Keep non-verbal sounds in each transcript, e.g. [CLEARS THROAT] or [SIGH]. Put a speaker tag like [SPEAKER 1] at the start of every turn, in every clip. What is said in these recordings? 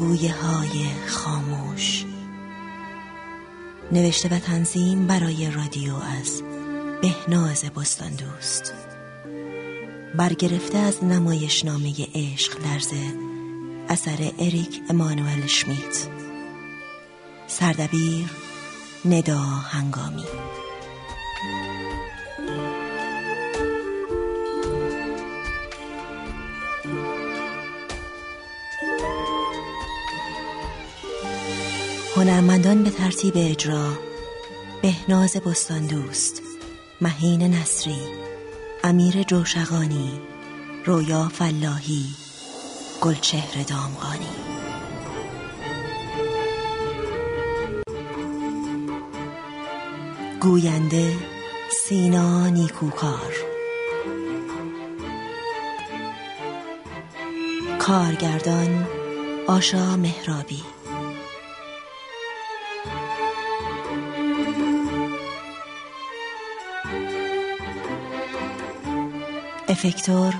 [SPEAKER 1] گویه های خاموش. نوشته و تنظیم برای رادیو از بهناز بستان دوست برگرفته از نمایشنامه عشق لرزه اثر اریک امانوئل شمیت. سردبیر ندا هنگامی. هنرمندان به ترتیب اجرا بهناز بستان دوست مهین نصری امیر جوشقانی رویا فلاحی گلچهر دامغانی. گوینده سینا نیکوکار. کارگردان آشا مهرابی. افکتور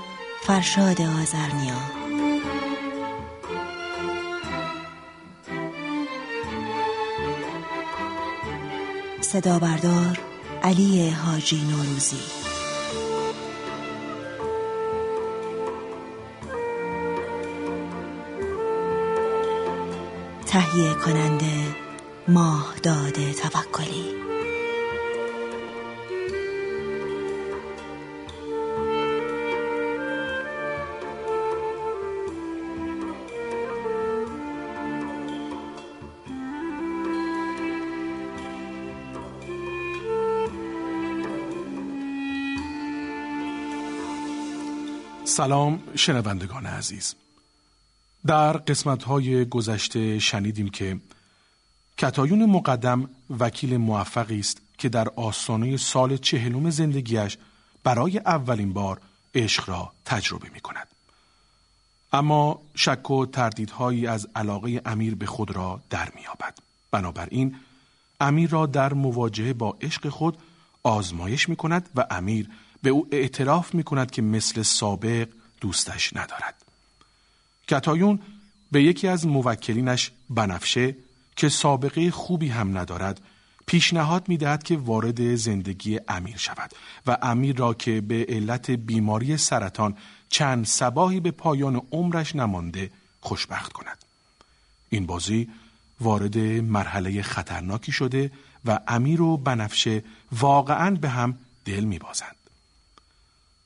[SPEAKER 1] فرشاد آزرنیا صدا بردار علی حاجی نوروزی. تهیه کننده ماه داده توکلی.
[SPEAKER 2] سلام شنوندگان عزیز در قسمت های گذشته شنیدیم که کتایون مقدم وکیل موفقی است که در آستانه سال چهلم زندگیش برای اولین بار عشق را تجربه می کند. اما شک و تردیدهایی از علاقه امیر به خود را در میابد. بنابراین امیر را در مواجهه با عشق خود آزمایش می کند و امیر به او اعتراف می کند که مثل سابق دوستش ندارد. کتایون به یکی از موکلینش بنفشه که سابقه خوبی هم ندارد پیشنهاد می دهد که وارد زندگی امیر شود و امیر را که به علت بیماری سرطان چند سباهی به پایان عمرش نمانده خوشبخت کند. این بازی وارد مرحله خطرناکی شده و امیر و بنفشه واقعا به هم دل می بازند.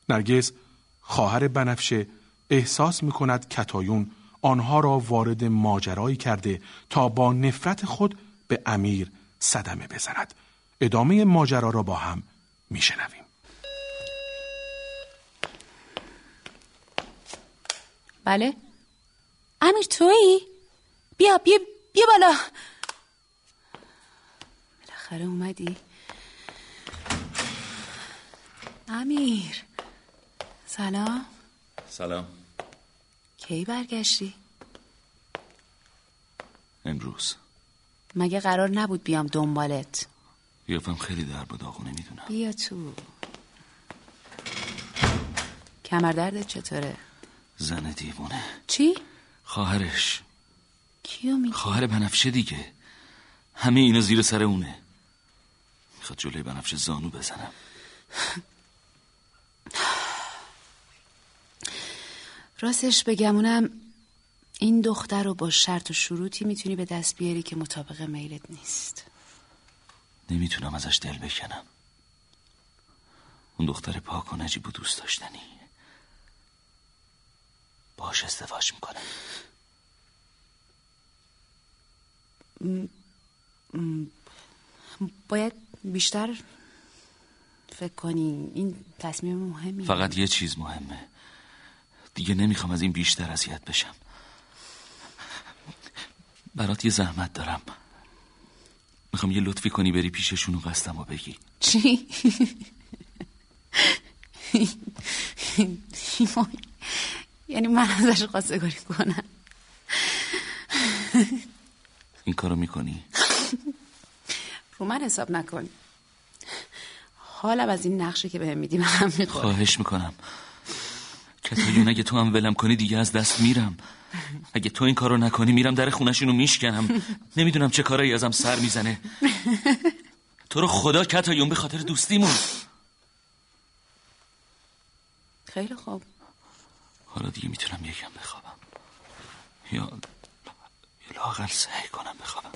[SPEAKER 2] نرگس خواهر بنفشه احساس می کند کتایون آنها را وارد ماجرایی کرده تا با نفرت خود به امیر صدمه بزند. ادامه ماجرا را با هم میشنویم.
[SPEAKER 3] بله. امیر تویی؟ بیا بیا بیا بالا. بالاخره اومدی. امیر. سلام.
[SPEAKER 4] سلام.
[SPEAKER 3] کی برگشتی؟
[SPEAKER 4] امروز.
[SPEAKER 3] مگه قرار نبود بیام دنبالت؟
[SPEAKER 4] یافم خیلی در داغونه می‌دونم
[SPEAKER 3] بیا تو. کمر چطوره؟
[SPEAKER 4] زن دیوونه.
[SPEAKER 3] چی؟
[SPEAKER 4] خواهرش.
[SPEAKER 3] کیو میگی؟
[SPEAKER 4] خواهر بنفشه دیگه. همه اینا زیر سر اونه. می‌خواد جلوی بنفشه زانو بزنم. [LAUGHS]
[SPEAKER 3] راستش بگمونم این دختر رو با شرط و شروطی می‌تونی به دست بیاری که مطابق میلت نیست.
[SPEAKER 4] نمی‌تونم ازش دل بکنم اون دختر پاک و نجیب و دوست داشتنی. باش ازدواج می‌کنم.
[SPEAKER 3] باید بیشتر فکر کنی. این تصمیم مهمی.
[SPEAKER 4] فقط یه چیز مهمه. دیگه نمی‌خوام از این بیشتر اذیت بشم. برات یه زحمت دارم. می‌خوام یه لطفی کنی بری پیششون و قصدم و بگی.
[SPEAKER 3] چی؟ یعنی من ازش قاسه کنم.
[SPEAKER 4] این کارو می‌کنی؟
[SPEAKER 3] رو من حساب نکن. حالم از این نقشه که بهم میدی من
[SPEAKER 4] خواهش می‌کنم. کتایون اگه تو هم ولم کنی دیگه از دست میرم. اگه تو این کارو نکنی میرم در خونشونو میشکنم. نمی‌دونم چه کارایی ازم سر می‌زنه. تو رو خدا کتایون به خاطر دوستیمون.
[SPEAKER 3] خیلی خوب.
[SPEAKER 4] حالا دیگه می‌تونم یکم بخوابم. یا یا لاغل سعی کنم بخوابم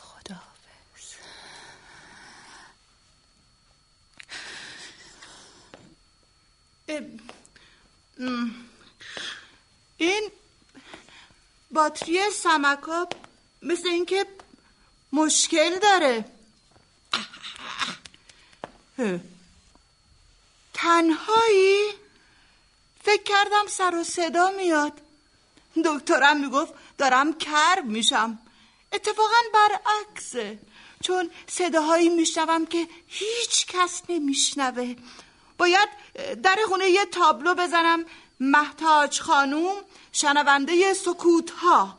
[SPEAKER 3] خداحافظ
[SPEAKER 5] این باتری سمکا مثل اینکه مشکل داره. تنهایی فکر کردم سر و صدا میاد. دکترم می‌گفت دارم کرب میشم. اتفاقا برعکسه. چون صداهایی میشنوم که هیچ کس نمیشنوه. باید در خونه یه تابلو بزنم. محتاج خانوم شنونده سکوت ها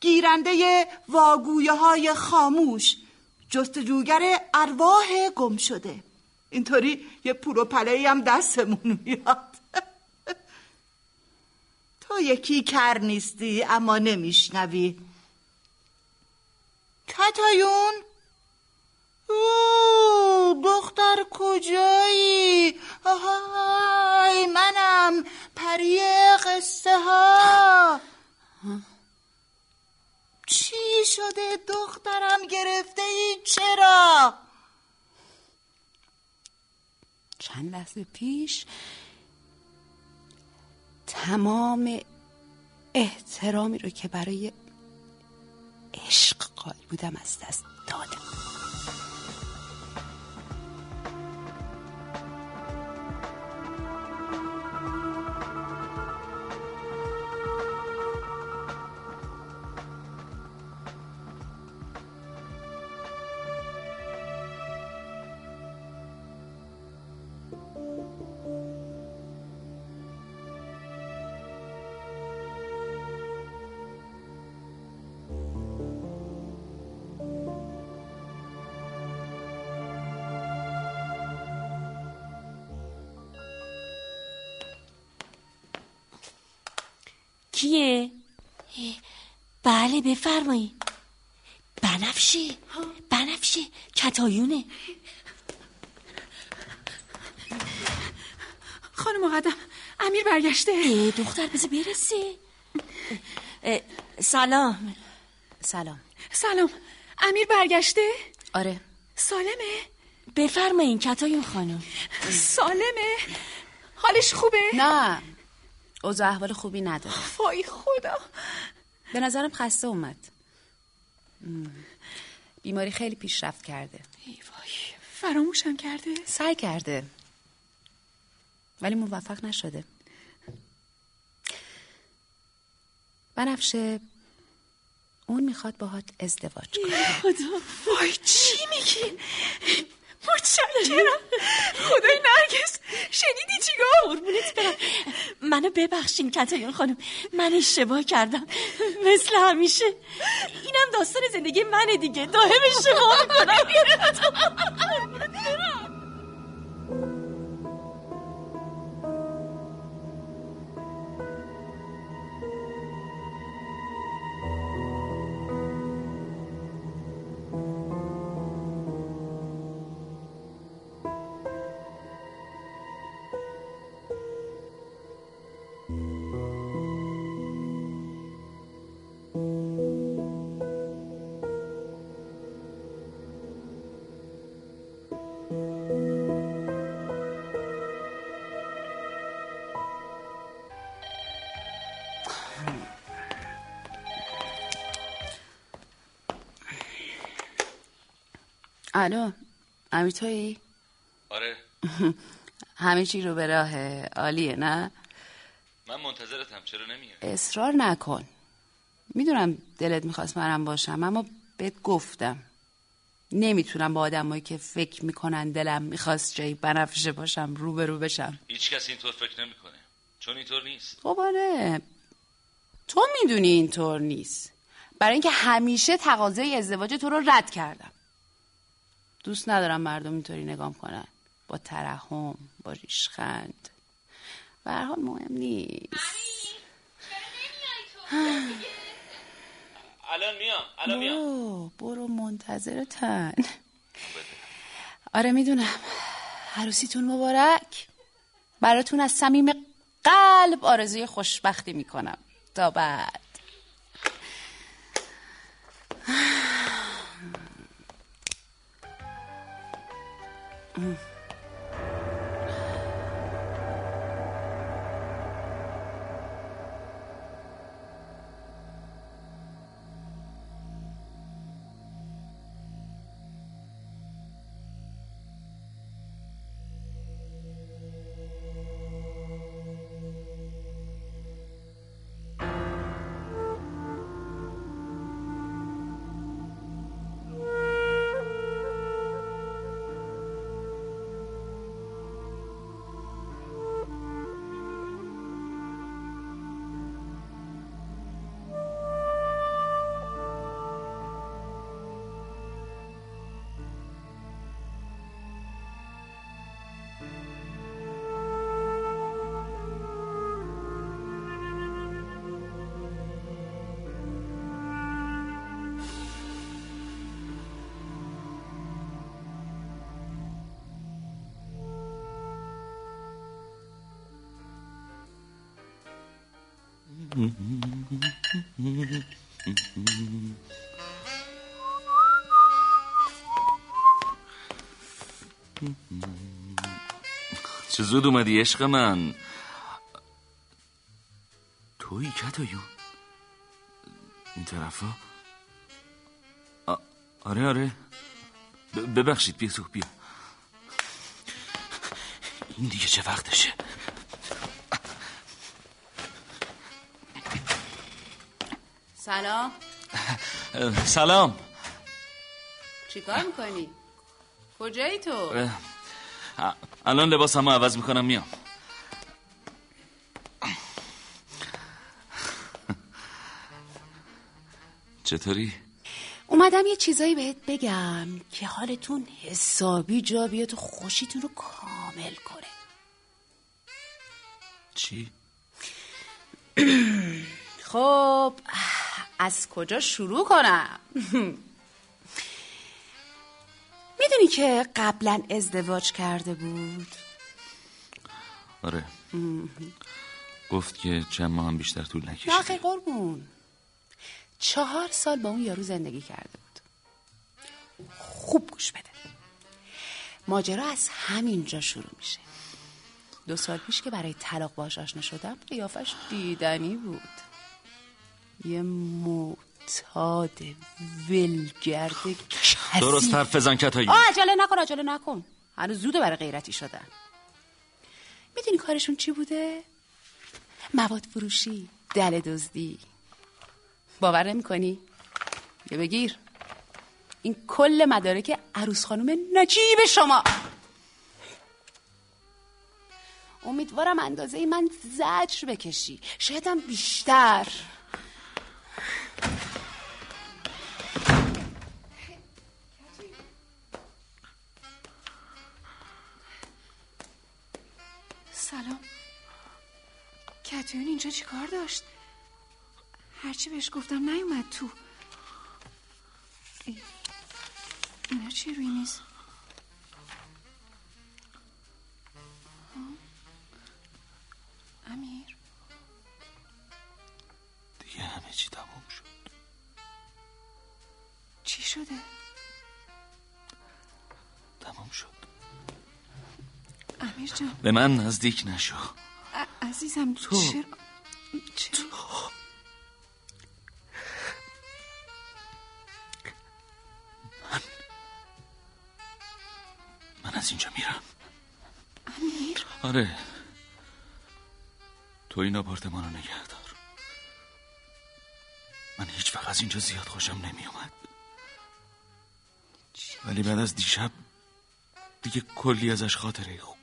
[SPEAKER 5] گیرنده واگویه های خاموش جستجوگر ارواح گم شده اینطوری یه پروپله هم دستمون میاد. [LAUGHS] تو یکی کر نیستی اما نمیشنوی. کتایون دختر کجایی؟ آهای منم پری قصه ها. چی شده دخترم گرفته ای؟ چرا؟
[SPEAKER 3] چند لحظه پیش تمام احترامی رو که برای عشق قائل بودم از دست دادم
[SPEAKER 1] کیه؟ بله بفرمایید. بنفشه. بنفشه. کتایونه.
[SPEAKER 6] خانم مقدم امیر برگشته.
[SPEAKER 1] دختر بذار برسه. سلام.
[SPEAKER 3] سلام.
[SPEAKER 6] سلام. امیر برگشته؟
[SPEAKER 3] آره.
[SPEAKER 6] سالمه؟
[SPEAKER 1] بفرمایین کتایون خانم.
[SPEAKER 6] سالمه؟ حالش خوبه؟
[SPEAKER 3] نه. اوضاع احوال خوبی نداره.
[SPEAKER 6] وای خدا.
[SPEAKER 3] به نظرم خسته اومد. بیماری خیلی پیشرفت کرده.
[SPEAKER 6] ای وای. فراموشم کرده؟
[SPEAKER 3] سعی کرده. ولی موفق نشده. بنفشه اون می‌خواد باهات ازدواج کنه.
[SPEAKER 6] خدا. وای چی میگی؟ متشکرم. خدای نرگس. شنیدی چی گفت؟
[SPEAKER 1] قربونت برم. منو ببخشین کتایون خانم. من اشتباه کردم. مثل همیشه. اینم داستان زندگی منه دیگه. دائم اشتباه می‌کنم.
[SPEAKER 3] الو امیر تویی؟
[SPEAKER 4] آره. [LAUGHS]
[SPEAKER 3] همه چی رو به راه عالیه نه؟
[SPEAKER 4] من منتظرتم چرا نمیای؟
[SPEAKER 3] اصرار نکن. می‌دونم دلت می‌خواست منم باشم اما بهت گفتم. نمی‌تونم با آدمایی که فکر می‌کنن دلم می‌خواست جایی بنفشه باشم روبرو بشم.
[SPEAKER 4] هیچ کس اینطور فکر نمی‌کنه. چون اینطور نیست.
[SPEAKER 3] خب آره. تو می‌دونی اینطور نیست. برای اینکه همیشه تقاضای ازدواج تو رو رد کردم. دوست ندارم مردم اینطوری نگام کنن. با ترحم با ریشخند. به هر حال مهم نیست.
[SPEAKER 4] الان میام الان میام.
[SPEAKER 3] برو برو منتظرتن آره می‌دونم. عروسیتون مبارک. براتون از صمیم قلب آرزوی خوشبختی می‌کنم. تا بعد. Mm.
[SPEAKER 4] چه زود اومدی عشق من؟ توی کتایون این طرفا؟ آره آره. ببخشید بیا تو بیا. این دیگه چه وقتشه؟
[SPEAKER 3] سلام [LAUGHS]
[SPEAKER 4] سلام
[SPEAKER 3] چیکار می‌کنی؟ کجایی تو؟
[SPEAKER 4] الان لباسمو عوض می‌کنم میام [LAUGHS] چطوری؟
[SPEAKER 3] اومدم یه چیزایی بهت بگم که حالتون حسابی جا بیاد و خوشیتون رو کامل کنه
[SPEAKER 4] چی؟ [CLEARS THROAT]
[SPEAKER 3] خب از کجا شروع کنم؟ [LAUGHS] می‌دونی که قبلا ازدواج کرده بود.
[SPEAKER 4] آره. گفت که چند ماه هم بیشتر طول نکشید
[SPEAKER 3] آخه قربون. چهار سال با اون یارو زندگی کرده بود. خوب گوش بده. ماجرا از همینجا شروع میشه. دو سال پیش که برای طلاق باش آشنا شدم قیافش دیدنی بود. یه معتاد ولگرد کسی.
[SPEAKER 4] درست حرف بزن کتایی.
[SPEAKER 3] آه عجله نکن عجله نکن. هنوز زوده برای غیرتی شدن. می‌دونی کارشون چی بوده؟ مواد فروشی دل دزدی. باور نمی کنی؟ یه بگیر. این کل مدارک عروس خانم نجیب شما. امیدوارم اندازه من زجر بکشی. شایدم بیشتر.
[SPEAKER 6] سلام. کتیون اینجا چیکار داشت؟ هرچی بهش گفتم نیومد تو. ای، اینا چی روی میز؟ امیر جان.
[SPEAKER 4] به من نزدیک نشو.
[SPEAKER 6] عزیزم
[SPEAKER 4] تو.
[SPEAKER 6] چرا؟ چرا؟
[SPEAKER 4] من از اینجا میرم.
[SPEAKER 6] امیر؟
[SPEAKER 4] آره. تو این آپارتمان رو نگه دار. من هیچ وقت از اینجا زیاد خوشم نمیومد. ولی بعد از دیشب دیگه کلی ازش خاطره خوب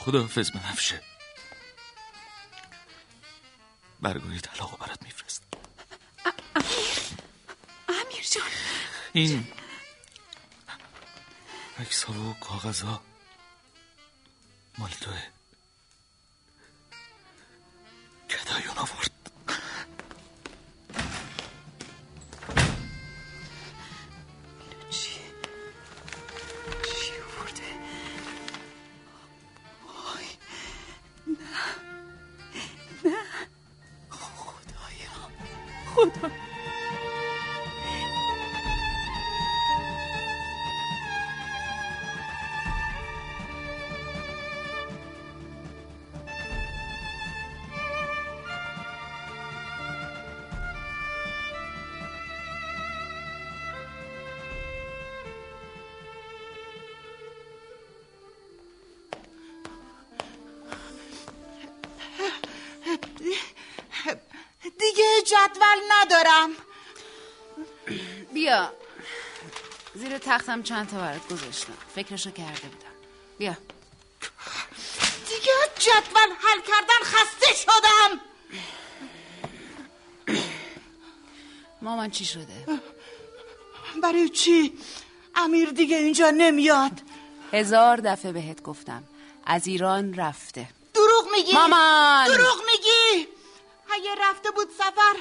[SPEAKER 4] خداحافظ بنفشه برگوی طلاق برات میفرست
[SPEAKER 6] امیر جان.
[SPEAKER 4] این عکس و کاغذ ها مال توه.
[SPEAKER 5] جدول ندارم.
[SPEAKER 3] بیا. زیر تختم چند تا برات گذاشتم. فکرشو کرده بودم. بیا.
[SPEAKER 5] دیگه جدول حل کردن خسته شدم.
[SPEAKER 3] مامان چی شده؟
[SPEAKER 5] برای چی؟ امیر دیگه اینجا نمیاد.
[SPEAKER 3] هزار دفعه بهت گفتم. از ایران رفته.
[SPEAKER 5] دروغ میگی؟
[SPEAKER 3] مامان!
[SPEAKER 5] دروغ میگی اگه رفته بود سفر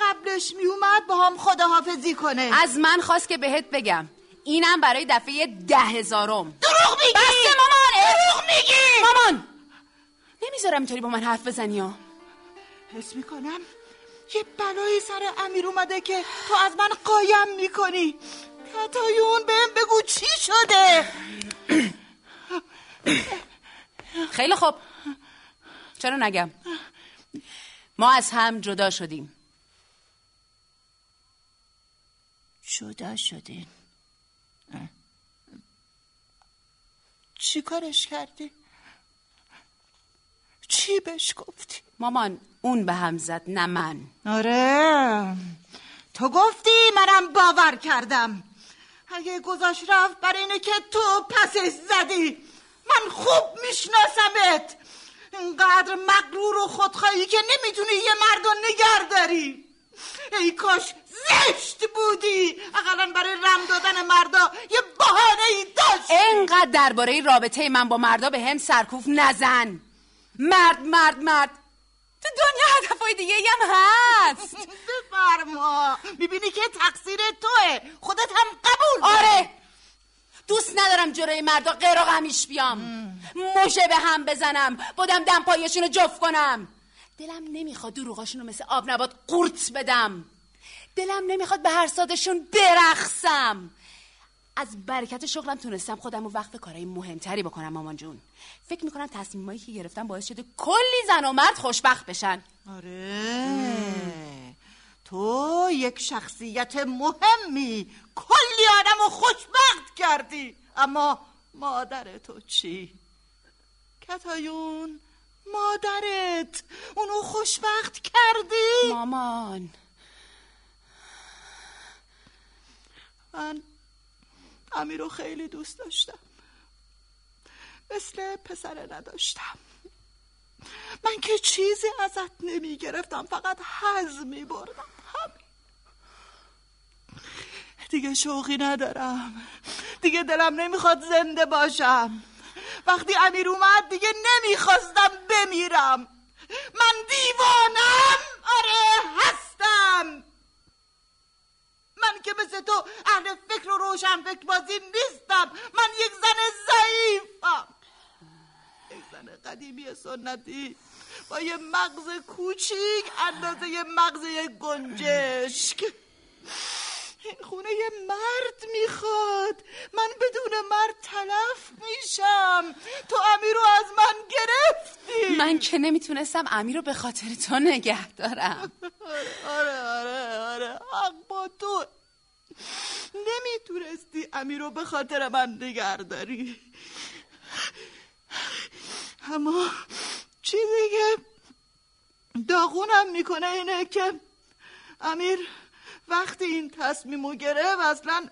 [SPEAKER 5] قبلش میومد با هم خداحافظی کنه.
[SPEAKER 3] از من خواست که بهت بگم. اینم برای دفعه ده هزارم.
[SPEAKER 5] دروغ میگی!
[SPEAKER 3] بسته مامان!
[SPEAKER 5] دروغ میگی!
[SPEAKER 3] مامان! نمی‌ذارم اینطوری با من حرف بزنی ها.
[SPEAKER 5] حس می‌کنم یه بلایی سر امیر اومده که تو از من قایم می‌کنی. کتایون بهم بگو چی شده.
[SPEAKER 3] خیلی خوب. چرا نگم؟ ما از هم جدا شدیم.
[SPEAKER 5] جدا شدین چی کارش کردی؟ چی بهش گفتی؟
[SPEAKER 3] مامان اون به هم زد نه من.
[SPEAKER 5] آره. تو گفتی منم باور کردم. اگه گذاش رفت برای اینه که تو پسش زدی. من خوب میشناسمت. اینقدر مغرور و خودخواهی که نمی‌تونی یه مرد رو نگر داری. ای کاش زشت بودی. اقلا برای رم دادن مردا یه بحانه ای داشت
[SPEAKER 3] انقدر درباره رابطه من با مردا به هم سرکوف نزن. مرد مرد مرد. تو دنیا هدفای دیگه هم هست. [LAUGHS]
[SPEAKER 5] بفرما. می‌بینی که تقصیر توه. خودت هم قبول
[SPEAKER 3] آره. دوست ندارم جلوی مردا غیر غمیش بیام. موشه به هم بزنم بودم دم پایشون رو جفت کنم. دلم نمی‌خواد دروغاشون رو مثل آب نبات قورت بدم. دلم نمی‌خواد به هر سادشون برخصم از برکت شغلم تونستم خودم رو وقت کارهای مهمتری بکنم مامان جون. فکر می‌کنم تصمیمایی که گرفتم باعث شده کلی زن و مرد خوشبخت بشن.
[SPEAKER 5] آره. تو یک شخصیت مهمی کلی آدم رو خوشبخت کردی. اما مادر تو چی؟ کتایون مادرت اونو خوشبخت کردی؟
[SPEAKER 3] مامان.
[SPEAKER 5] من امیر رو خیلی دوست داشتم. مثل پسر نداشتم. من که چیزی ازت نمی گرفتم فقط حز می بردم دیگه شوقی ندارم. دیگه دلم نمی‌خواد زنده باشم. وقتی امیر اومد دیگه نمی‌خواستم بمیرم. من دیوانم. آره هستم. من که مثل تو اهل فکر و روشن فکر بازی نیستم. من یک زن ضعیفم. یک زن قدیمی سنتی. با یه مغز کوچیک اندازه یه مغز گنجشک. این خونه یه مرد می‌خواد. من بدون مرد تلف میشم. تو امیر رو از من گرفتی.
[SPEAKER 3] من که نمی‌تونستم امیر رو به خاطر تو نگه دارم.
[SPEAKER 5] آره آره آره. حق با تو. نمی‌تونستی امیر رو به خاطر من نگه داری. اما چیزی که داغونم می‌کنه اینه که امیر وقتی این تصمیمو گرفت اصلا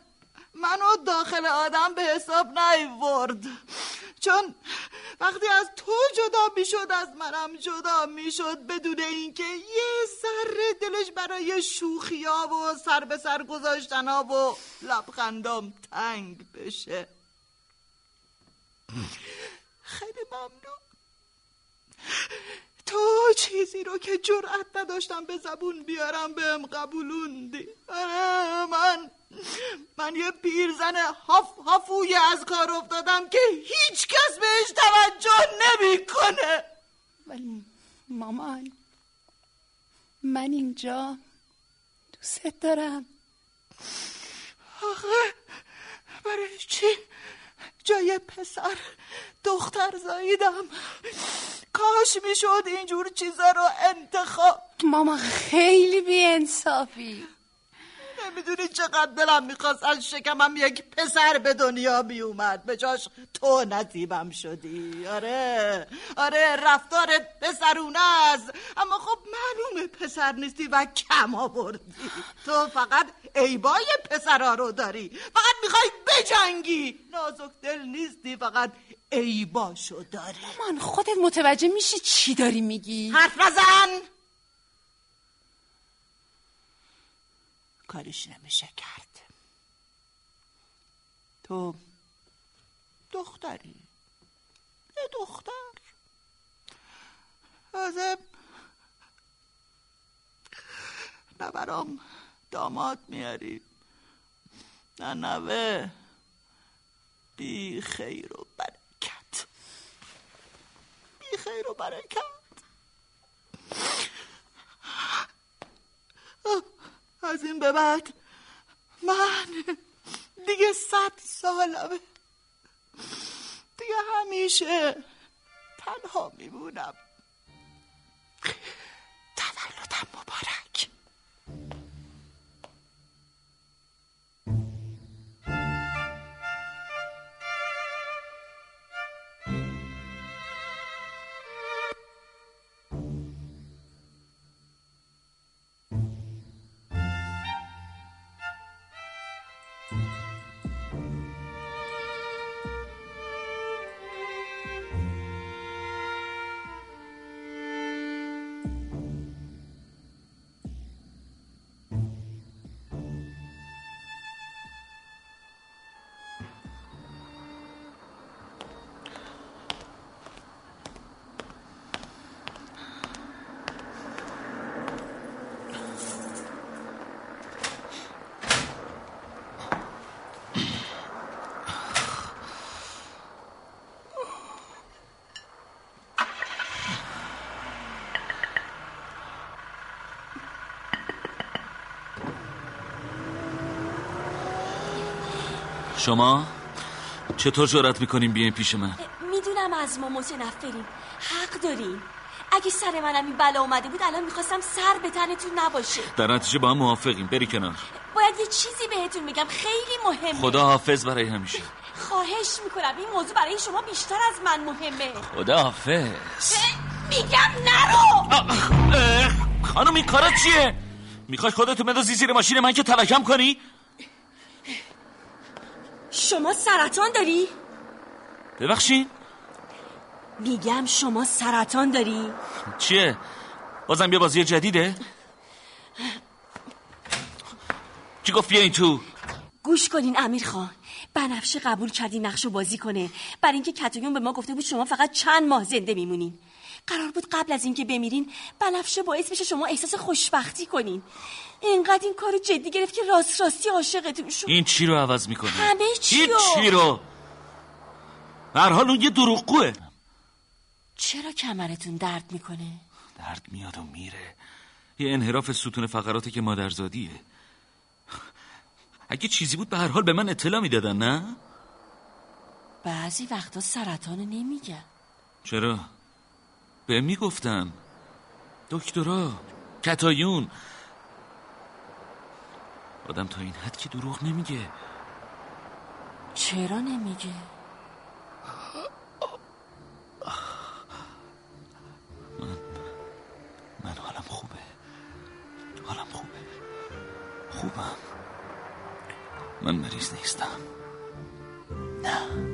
[SPEAKER 5] منو داخل آدم به حساب نیورد چون وقتی از تو جدا می‌شد از منم جدا می‌شد بدون اینکه یه ذره دلش برای شوخیا و سر به سر گذاشتنا و لبخندام تنگ بشه. خیلی ممنون. تو چیزی رو که جرأت نداشتم به زبون بیارم بهم قبولوندی آره من من یه پیرزن هاف هافوی از کار افتادم که هیچ کس بهش توجه نمی‌کنه.
[SPEAKER 3] ولی مامان من اینجا دوست دارم.
[SPEAKER 5] آخه برای چی؟ جای پسر دختر زاییدم. کاش می‌شد اینجور چیزا رو انتخاب
[SPEAKER 3] ماما خیلی بیانصافی.
[SPEAKER 5] نمی‌دونی چقدر دلم می‌خواست از شکمم یک پسر به دنیا بیومد. به جاش تو نصیبم شدی. آره آره رفتارت پسرونه است. اما خب معلومه پسر نیستی و کم آوردی. تو فقط عیبای پسرا رو داری. فقط می‌خوای بجنگی. نازک دل نیستی فقط عیباشو داری.
[SPEAKER 3] من خودت متوجه میشی چی داری میگی؟
[SPEAKER 5] حرف نزن! کارش نمیشه کرد. تو دختری یه دختر. لازم نه برام داماد میاری. نه نوه. بی خیر و برکت. بی خیر و برکت. از این به بعد من دیگه صد سالمه. دیگه همیشه تنها میمونم.
[SPEAKER 4] شما؟ چطور جرأت می‌کنیم بیاین پیش من؟
[SPEAKER 7] می‌دونم از ما متنفرین. حق دارین اگه سر منم این بلا اومده بود الان می‌خواستم سر به تنتون نباشه.
[SPEAKER 4] در نتیجه با هم موافقیم. بری کنار.
[SPEAKER 7] باید یه چیزی بهتون بگم. خیلی مهمه.
[SPEAKER 4] خدا حافظ برای همیشه.
[SPEAKER 7] خواهش می‌کنم. این موضوع برای شما بیشتر از من مهمه.
[SPEAKER 4] خدا حافظ.
[SPEAKER 7] میگم نرو!
[SPEAKER 4] خانم این کارا چیه؟ می‌خوای خودتو بندازی زیر ماشین من که تلکم کنی؟
[SPEAKER 7] شما سرطان داری؟
[SPEAKER 4] ببخشین.
[SPEAKER 7] میگم شما سرطان داری؟
[SPEAKER 4] چیه؟ بازم یه بازی جدیده؟ کی گفت بیا این تو؟
[SPEAKER 7] گوش کنین امیر خان. بنفشه قبول کردی نقشو بازی کنه. برای اینکه کتایون به ما گفته بود شما فقط چند ماه زنده میمونین. قرار بود قبل از اینکه بمیرین بنفشه باعث بشه شما احساس خوشبختی کنین. اینقدر این کارو جدی گرفت که راست راستی عاشقتون شد.
[SPEAKER 4] این چی رو عوض می‌کنه
[SPEAKER 7] همه چی رو.
[SPEAKER 4] چی رو؟ هر حال اون یه دروغگوه.
[SPEAKER 7] چرا کمرتون درد می‌کنه؟
[SPEAKER 4] درد میاد و میره. یه انحراف ستون فقراته که مادرزادیه. اگه چیزی بود به هر حال به من اطلاع می‌دادن نه؟
[SPEAKER 7] بعضی وقتا سرطان نمیگن
[SPEAKER 4] چرا؟ به می‌گفتن. دکترا کتایون. آدم تا این حد که دروغ نمیگه.
[SPEAKER 7] چرا نمیگه؟
[SPEAKER 4] من حالم خوبه. حالم خوبه. خوبم. من مریض نیستم. نه.